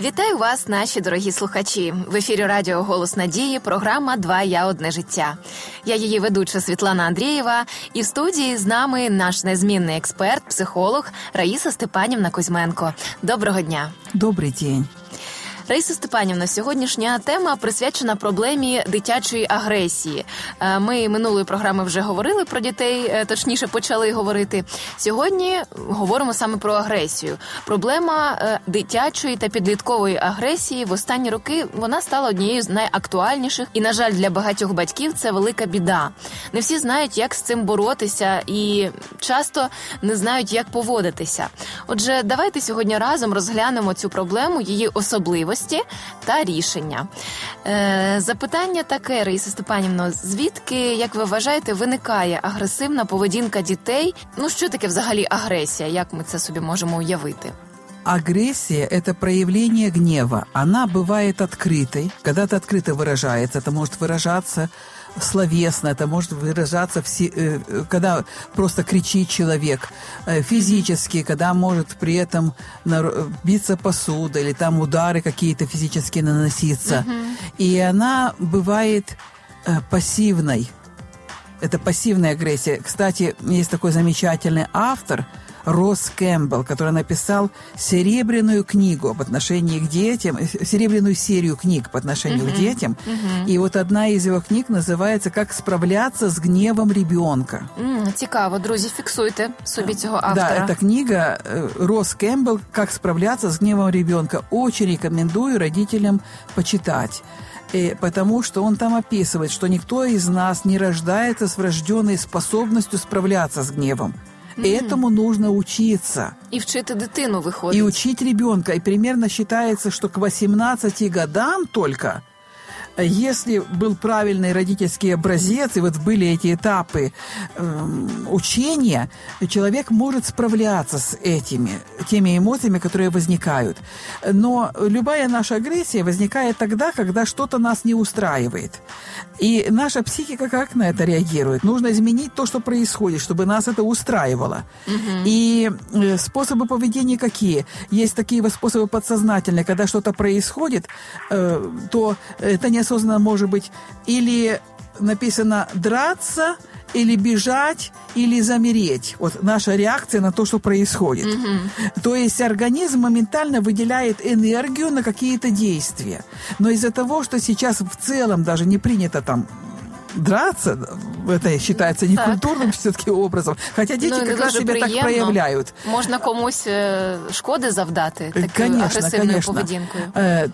Вітаю вас, наші дорогі слухачі. В ефірі Радіо Голос Надії. Програма Два я одне життя. Я її ведуча Світлана Андрієва, і в студії з нами наш незмінний експерт, психолог Раїса Степанівна Кузьменко. Доброго дня. Добрий день. Раїса Степанівна, сьогоднішня тема присвячена проблемі дитячої агресії. Е, ми минулої програми вже говорили про дітей, е, точніше почали говорити. Сьогодні говоримо саме про агресію. Проблема е, дитячої та підліткової агресії в останні роки вона стала однією з найактуальніших, і на жаль, для багатьох батьків це велика біда. Не всі знають, як з цим боротися, і часто не знають, як поводитися. Отже, давайте сьогодні разом розглянемо цю проблему, її особливості можливості та рішення. Е, запитання таке, Раїса Степанівно, звідки, як ви вважаєте, виникає агресивна поведінка дітей? Ну що таке взагалі агресія? Як ми це собі можемо уявити? Агрессия – это проявление гнева. Она бывает открытой. Когда это открыто выражается, это может выражаться словесно, это может выражаться, все, э, когда просто кричит человек, э, физически, когда может при этом биться посуда или там удары какие-то физически наноситься. Mm-hmm. И она бывает э, пассивной. Это пассивная агрессия. Кстати, есть такой замечательный автор – Росс Кэмпбелл, который написал серебряную книгу об отношении к детям, серебряную серию книг по отношению uh-huh. к детям. Uh-huh. И вот одна из его книг называется «Как справляться с гневом ребенка». Mm, цікаво, друзі, фіксуйте собі цього автора. Да, эта книга э, Росс Кэмпбелл «Как справляться с гневом ребенка». Очень рекомендую родителям почитать э, потому что он там описывает, что никто из нас не рождается с врожденной способностью справляться с гневом. Этому нужно учиться. И вчити дитину выходит. И учить ребенка. И примерно считается, что к 18 годам только если был правильный родительский образец, и вот были эти этапы э, учения, человек может справляться с этими, теми эмоциями, которые возникают. Но любая наша агрессия возникает тогда, когда что-то нас не устраивает. И наша психика как на это реагирует? Нужно изменить то, что происходит, чтобы нас это устраивало. Угу. И э, способы поведения какие? Есть такие способы подсознательные, когда что-то происходит, э, то это не неосознанно может быть или написано драться, или бежать, или замереть. Вот наша реакция на то, что происходит. Mm-hmm. То есть организм моментально выделяет энергию на какие-то действия. Но из-за того, что сейчас в целом даже не принято там драться, это считается некультурным все-таки образом. Хотя дети ну, как раз себя приємно. так проявляют. Можна комусь шкоди завдати такою конечно, агресивною конечно. поведінкою.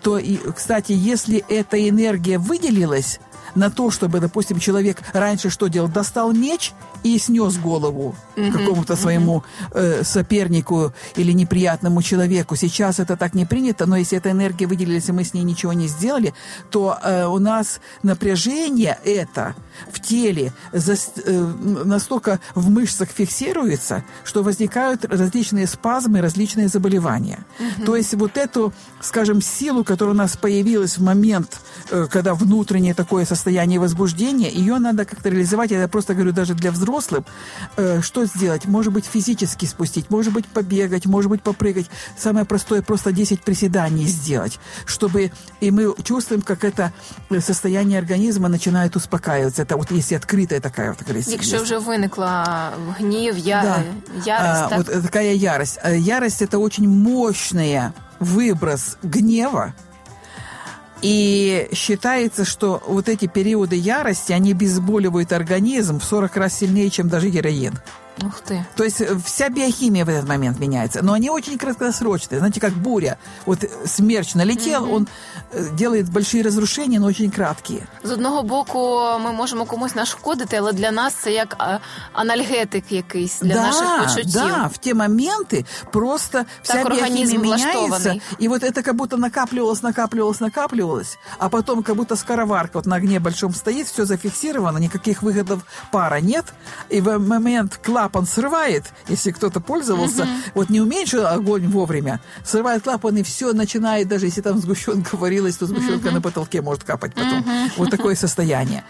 То, и, кстати, если эта энергия выделилась на то, чтобы, допустим, человек раньше что делал? Достал меч и снес голову mm-hmm. какому-то своему э, сопернику или неприятному человеку. Сейчас это так не принято, но если эта энергия выделилась, и мы с ней ничего не сделали, то э, у нас напряжение это в теле за, э, настолько в мышцах фиксируется, что возникают различные спазмы, различные заболевания. Mm-hmm. То есть вот эту, скажем, силу, которая у нас появилась в момент, э, когда внутреннее такое состояние возбуждения, ее надо как-то реализовать. Я просто говорю даже для взрослых, взрослым, э, что сделать? Может быть, физически спустить, может быть, побегать, может быть, попрыгать. Самое простое, просто 10 приседаний сделать, чтобы... И мы чувствуем, как это состояние организма начинает успокаиваться. Это вот если открытая такая вот агрессия. Якщо вже виникла гнів, я... да. ярость. А, так? Вот такая ярость. Э, ярость – это очень мощный выброс гнева, и считается, что вот эти периоды ярости, они обезболивают организм в 40 раз сильнее, чем даже героин. Ух ты. То есть э, вся биохимия в этот момент меняется. Но они очень краткосрочные. Знаете, как буря. Вот смерч налетел, mm-hmm. он э, делает большие разрушения, но очень краткие. З одного боку, ми можемо комусь нашкодити, але для нас це як анальгетик якийсь для да, наших почуттів. Да, в те моменты просто вся так биохимия меняется. И вот это как будто накапливалось, накапливалось, накапливалось, а потом как будто скороварка вот на огне большом стоит, все зафиксировано, никаких выходов пара нет. И в момент класса клапан срывает, если кто-то пользовался, угу. вот не уменьшил огонь вовремя, срывает клапан и все начинает, даже если там сгущенка варилась, то сгущенка угу. на потолке может капать потом. Угу. Вот такое состояние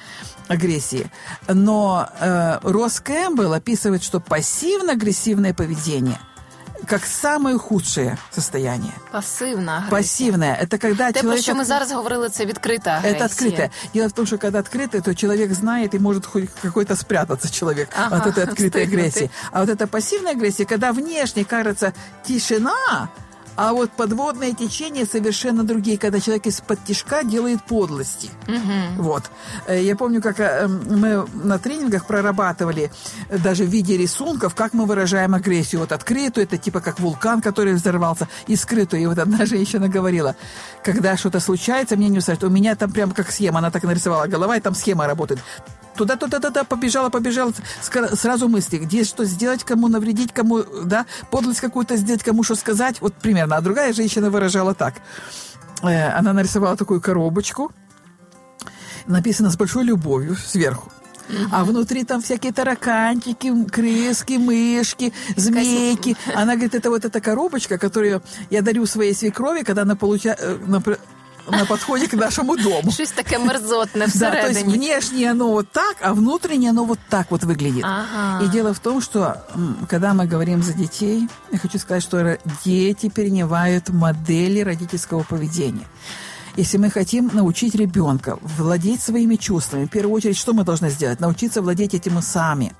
агрессии. Но э, Росс Кэмпбелл описывает, что пассивно-агрессивное поведение – как самое худшее состояние. Пассивная агрессия. Пассивная. Это когда Те, человек... про що ми зараз говорили, це відкрита агресія. Это открытое. Дело в том, что когда открытое, то человек знает и может хоть какой-то спрятаться человек Ага, от этой открытой встигнути. агрессии. А вот эта пассивная агрессия, когда внешне кажется тишина, а вот подводное течение совершенно другие, когда человек из-под тишка делает подлости. Вот. Э, Я помню, как э, мы на тренингах прорабатывали даже в виде рисунков, как мы выражаем агрессию. Вот открытую, это типа как вулкан, который взорвался, и скрытую. И вот одна женщина говорила, когда что-то случается, мне не устраивает. У меня там прям как схема, она так нарисовала голова, и там схема работает. Туда, туда, туда, побежала, побежала. Сразу мысли, где что сделать, кому навредить, кому, да, подлость какую-то сделать, кому что сказать. Вот примерно. А другая женщина выражала так. Э, Она нарисовала такую коробочку, написано с большой любовью сверху. А внутри там всякие тараканчики, крыски, мышки, змейки. Она говорит, это вот эта коробочка, которую я дарю своей свекрови, когда она получает на, подходе к нашему дому. Щось таке мерзотне Да, то есть всередині. внешне оно вот так, а внутренне оно вот так вот выглядит. Ага. И дело в том, что когда мы говорим за детей, я хочу сказать, что дети перенимают модели родительского поведения. Если мы хотим научить ребенка владеть своими чувствами, в первую очередь, что мы должны сделать? Научиться владеть этим мы сами.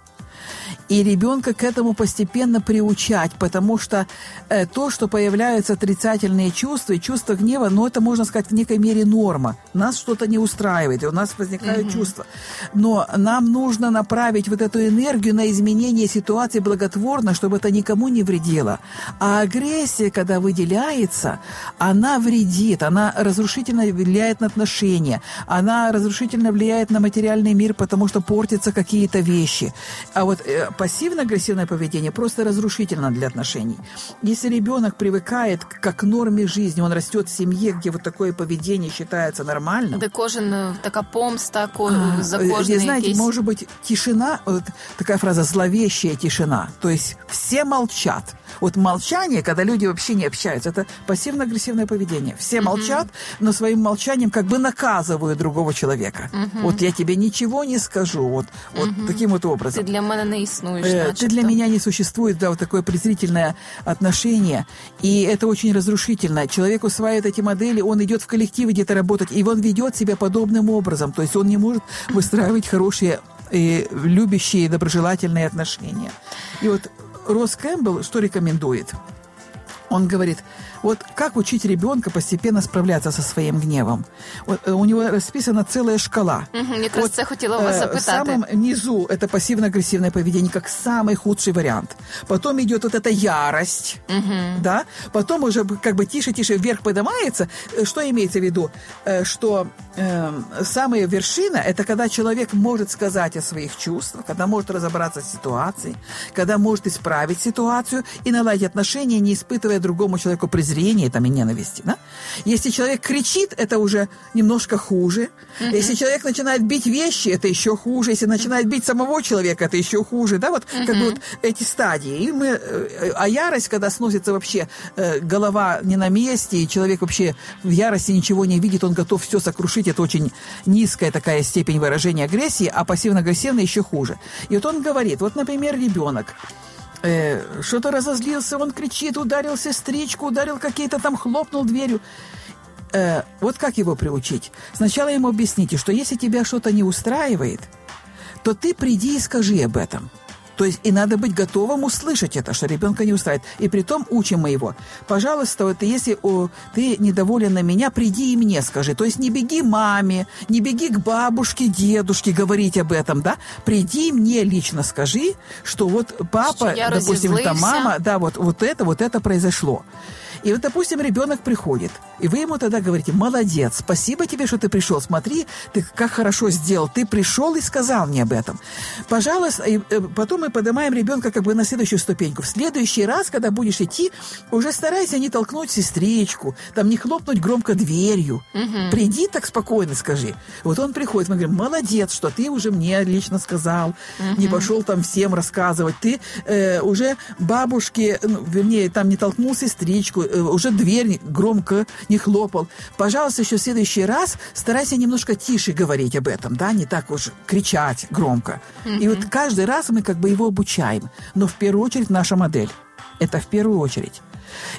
И ребенка к этому постепенно приучать, потому что э, то, что появляются отрицательные чувства чувство гнева, ну, это, можно сказать, в некой мере норма. Нас что-то не устраивает, и у нас возникают чувства. Но нам нужно направить вот эту энергию на изменение ситуации благотворно, чтобы это никому не вредило. А агрессия, когда выделяется, она вредит, она разрушительно влияет на отношения, она разрушительно влияет на материальный мир, потому что портятся какие-то вещи. А вот э, пассивно-агрессивное поведение просто разрушительно для отношений. Если ребенок привыкает к- как к норме жизни, он растет в семье, где вот такое поведение считается нормальным, Де кожен е, така помста, ко, а, за э, кожний знаете, якийсь... может быть, тишина, вот такая фраза «зловещая тишина», то есть все молчат. Вот молчание, когда люди вообще не общаются, это пассивно-агрессивное поведение. Все молчат, но своим молчанием как бы наказывают другого человека. Вот я тебе ничего не скажу, вот, вот таким вот образом. для мене не існуєш, Э, Ты для меня не существует, да, вот такое презрительное отношение, и это очень разрушительно. Человек усваивает эти модели, он идет в коллектив где-то работать, и он ведет себя подобным образом, то есть он не может выстраивать хорошие, э, любящие, доброжелательные отношения. И вот Росс Кэмпбелл что рекомендует? Он говорит, вот как учить ребенка постепенно справляться со своим гневом? Вот, э, у него расписана целая шкала. Мгм, якраз це хотіла вас запитати. В самом низу это пассивно-агрессивное поведение как самый худший вариант. Потом идет вот эта ярость, да. Потом уже как бы тише-тише вверх поднимается. Э, Что имеется в виду? Э, Что э, самая вершина – это когда человек может сказать о своих чувствах, когда может разобраться с ситуацией, когда может исправить ситуацию и наладить отношения, не испытывая другому человеку презрения там, и ненависти. Да? Если человек кричит, это уже немножко хуже. Если человек начинает бить вещи, это еще хуже. Если начинает бить самого человека, это еще хуже. Да? Вот как бы вот эти стадии. И мы, э, а ярость, когда сносится вообще э, голова не на месте, и человек вообще в ярости ничего не видит, он готов все сокрушить, это очень низкая такая степень выражения агрессии, а пассивно-агрессивно еще хуже. И вот он говорит, вот, например, ребенок, э, что-то разозлился, он кричит, ударил сестричку, ударил какие-то там, хлопнул дверью. Э, вот как его приучить? Сначала ему объясните, что если тебя что-то не устраивает, то ты приди и скажи об этом. То есть и надо быть готовым услышать это, что ребенка не устраивает. И при том учим мы его. Пожалуйста, вот если о, ты недоволен на меня, приди и мне скажи. То есть не беги маме, не беги к бабушке, дедушке говорить об этом, да? Приди мне лично скажи, что вот папа, Что допустим, там разозлился. мама, да, вот, вот это, вот это произошло. И вот, допустим, ребенок приходит, и вы ему тогда говорите, молодец, спасибо тебе, что ты пришел, смотри, ты как хорошо сделал, ты пришел и сказал мне об этом. Пожалуйста, и, э, потом мы поднимаем ребенка как бы на следующую ступеньку. В следующий раз, когда будешь идти, уже старайся не толкнуть сестричку, там не хлопнуть громко дверью. Приди так спокойно, скажи. Вот он приходит, мы говорим, молодец, что ты уже мне лично сказал, не пошел там всем рассказывать, ты э, уже бабушке, ну, вернее, там не толкнул сестричку, уже дверь громко не хлопал. Пожалуйста, еще в следующий раз старайся немножко тише говорить об этом, да, не так уж кричать громко. И вот каждый раз мы как бы его обучаем. Но в первую очередь наша модель. Это в первую очередь.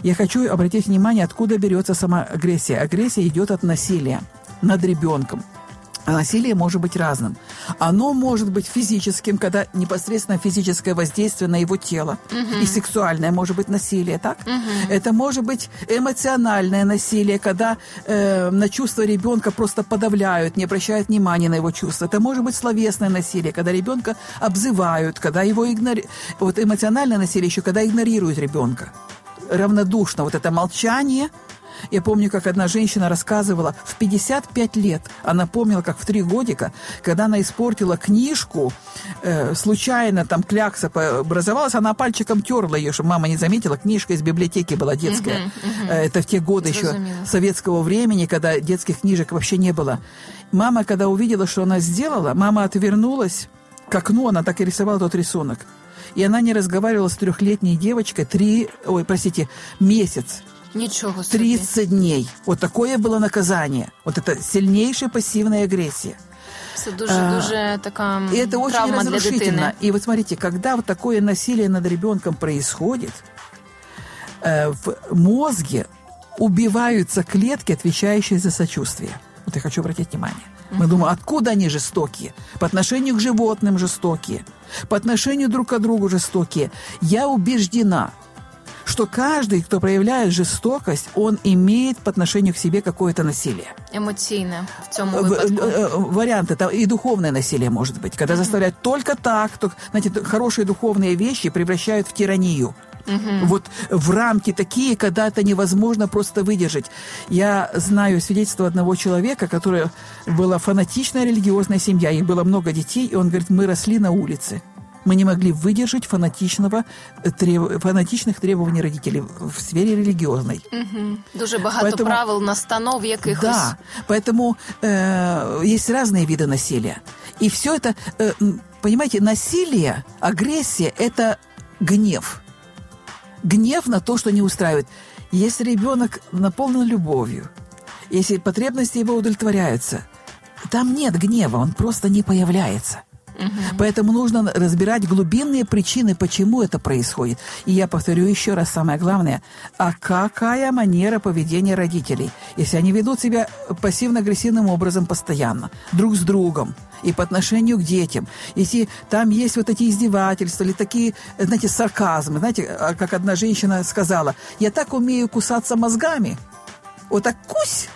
Я хочу обратить внимание, откуда берется сама агрессия. Агрессия идет от насилия над ребенком. А насилие может быть разным. Оно может быть физическим, когда непосредственно физическое воздействие на его тело. Угу. И сексуальное может быть насилие, так? Угу. Это может быть эмоциональное насилие, когда э, на чувства ребенка просто подавляют, не обращают внимания на его чувства. Это может быть словесное насилие, когда ребенка обзывают, когда его игнорируют. Вот эмоциональное насилие еще, когда игнорируют ребенка. Равнодушно. Вот это молчание – я помню, как одна женщина рассказывала, в 55 лет она помнила, как в три годика, когда она испортила книжку, э, случайно там клякса образовалась, она пальчиком терла ее, чтобы мама не заметила, книжка из библиотеки была детская. Uh-huh, uh-huh. Это в те годы еще советского времени, когда детских книжек вообще не было. Мама, когда увидела, что она сделала, мама отвернулась к окну, она так и рисовала тот рисунок. И она не разговаривала с трехлетней девочкой три, ой, простите, месяц. Ничего себе. 30 дней. Вот такое было наказание. Вот это сильнейшая пассивная агрессия. Це дуже дуже така и это очень травма для дитини. И вот смотрите, когда вот такое насилие над ребенком происходит, э, в мозге убиваются клетки, отвечающие за сочувствие. Вот я хочу обратить внимание. Мы думаем, откуда они жестокие? По отношению к животным жестокие, по отношению друг к другу жестокие. Я убеждена, что каждый, кто проявляет жестокость, он имеет по отношению к себе какое-то насилие. Эмоционное в цьому випадку. Э, варианты, там и духовное насилие может быть, когда заставляют только так, то, знаете, хорошие духовные вещи превращают в тиранию. Угу. Вот в рамки такие, когда это невозможно просто выдержать. Я знаю свидетельство одного человека, которое была фанатичная религиозная семья, их было много детей, и он говорит, мы росли на улице мы не могли выдержать фанатичного, э, треб, фанатичных требований родителей в сфере религиозной. Угу. Дуже багато поэтому, правил, настанов якихось. Да, поэтому э, есть разные виды насилия. И все это, э, понимаете, насилие, агрессия – это гнев. Гнев на то, что не устраивает. Если ребенок наполнен любовью, если потребности его удовлетворяются, там нет гнева, он просто не появляется. Угу. Поэтому нужно разбирать глубинные причины, почему это происходит. И я повторю еще раз самое главное. А какая манера поведения родителей? Если они ведут себя пассивно-агрессивным образом постоянно, друг с другом, и по отношению к детям. Если там есть вот эти издевательства или такие, знаете, сарказмы. Знаете, а, как одна женщина сказала, я так умею кусаться мозгами. Вот так кусь,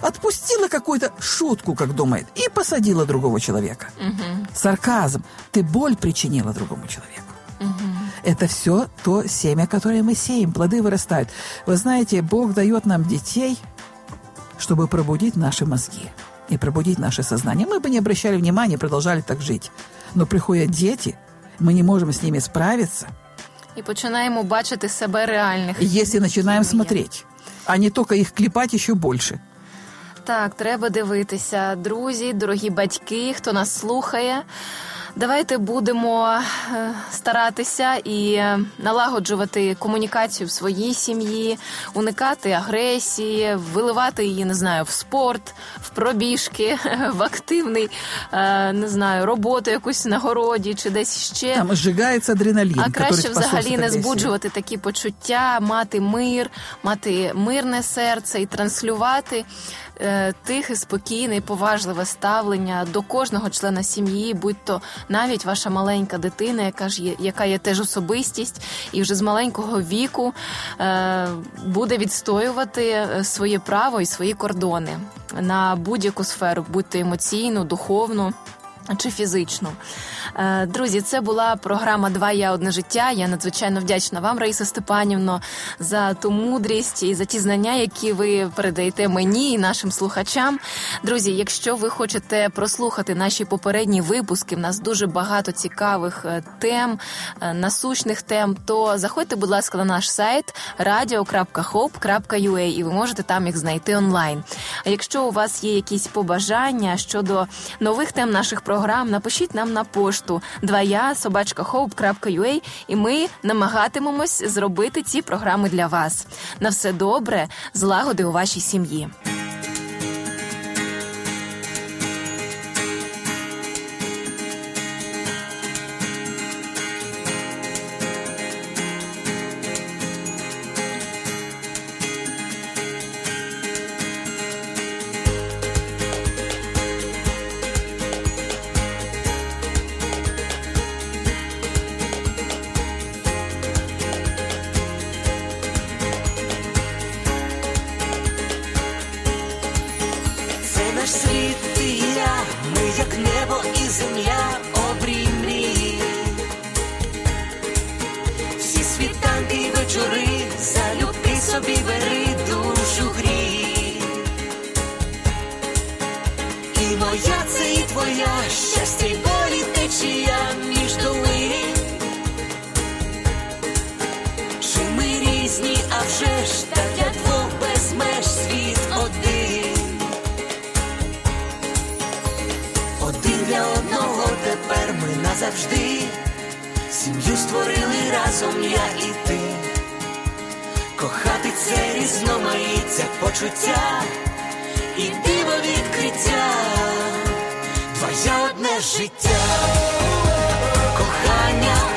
отпустила какую-то шутку, как думает, и посадила другого человека. Угу. Сарказм. Ты боль причинила другому человеку. Угу. Это все то семя, которое мы сеем. Плоды вырастают. Вы знаете, Бог дает нам детей, чтобы пробудить наши мозги и пробудить наше сознание. Мы бы не обращали внимания, продолжали так жить. Но приходят дети, мы не можем с ними справиться. И починаем бачити себе реальных. Если начинаем смотреть, а не только их клепать еще больше. Так, треба дивитися, друзі, дорогі батьки, хто нас слухає. Давайте будемо е, старатися і налагоджувати комунікацію в своїй сім'ї, уникати агресії, виливати її, не знаю, в спорт, в пробіжки, в активний, е, не знаю, роботу якусь на городі чи десь ще. Там зжигається адреналін. А краще взагалі не збуджувати такі почуття, мати мир, мати мирне серце і транслювати. Е, тихе, спокійне і поважливе ставлення до кожного члена сім'ї, будь то навіть ваша маленька дитина, яка ж є, яка є теж особистість, і вже з маленького віку е, буде відстоювати е, своє право і свої кордони на будь-яку сферу, будь то емоційну, духовну чи фізичну. Е, друзі, це була програма Два я одне життя. Я надзвичайно вдячна вам, Раїса Степанівно, за ту мудрість і за ті знання, які ви передаєте мені і нашим слухачам. Друзі, якщо ви хочете прослухати наші попередні випуски, в нас дуже багато цікавих е, тем, е, насущних тем, то заходьте, будь ласка, на наш сайт radio.hope.ua і ви можете там їх знайти онлайн. А якщо у вас є якісь побажання щодо нових тем наших програм, напишіть нам на пошту пошту 2я собачка і ми намагатимемось зробити ці програми для вас. На все добре, злагоди у вашій сім'ї. наш світ, ти і я, ми як небо і земля обрій. для одного тепер ми назавжди, сім'ю створили разом я і ти, кохати це різноманіття почуття і диво відкриття, твоя одне життя, кохання.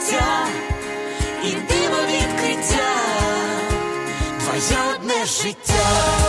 життя і диво відкриття, твоє одне життя.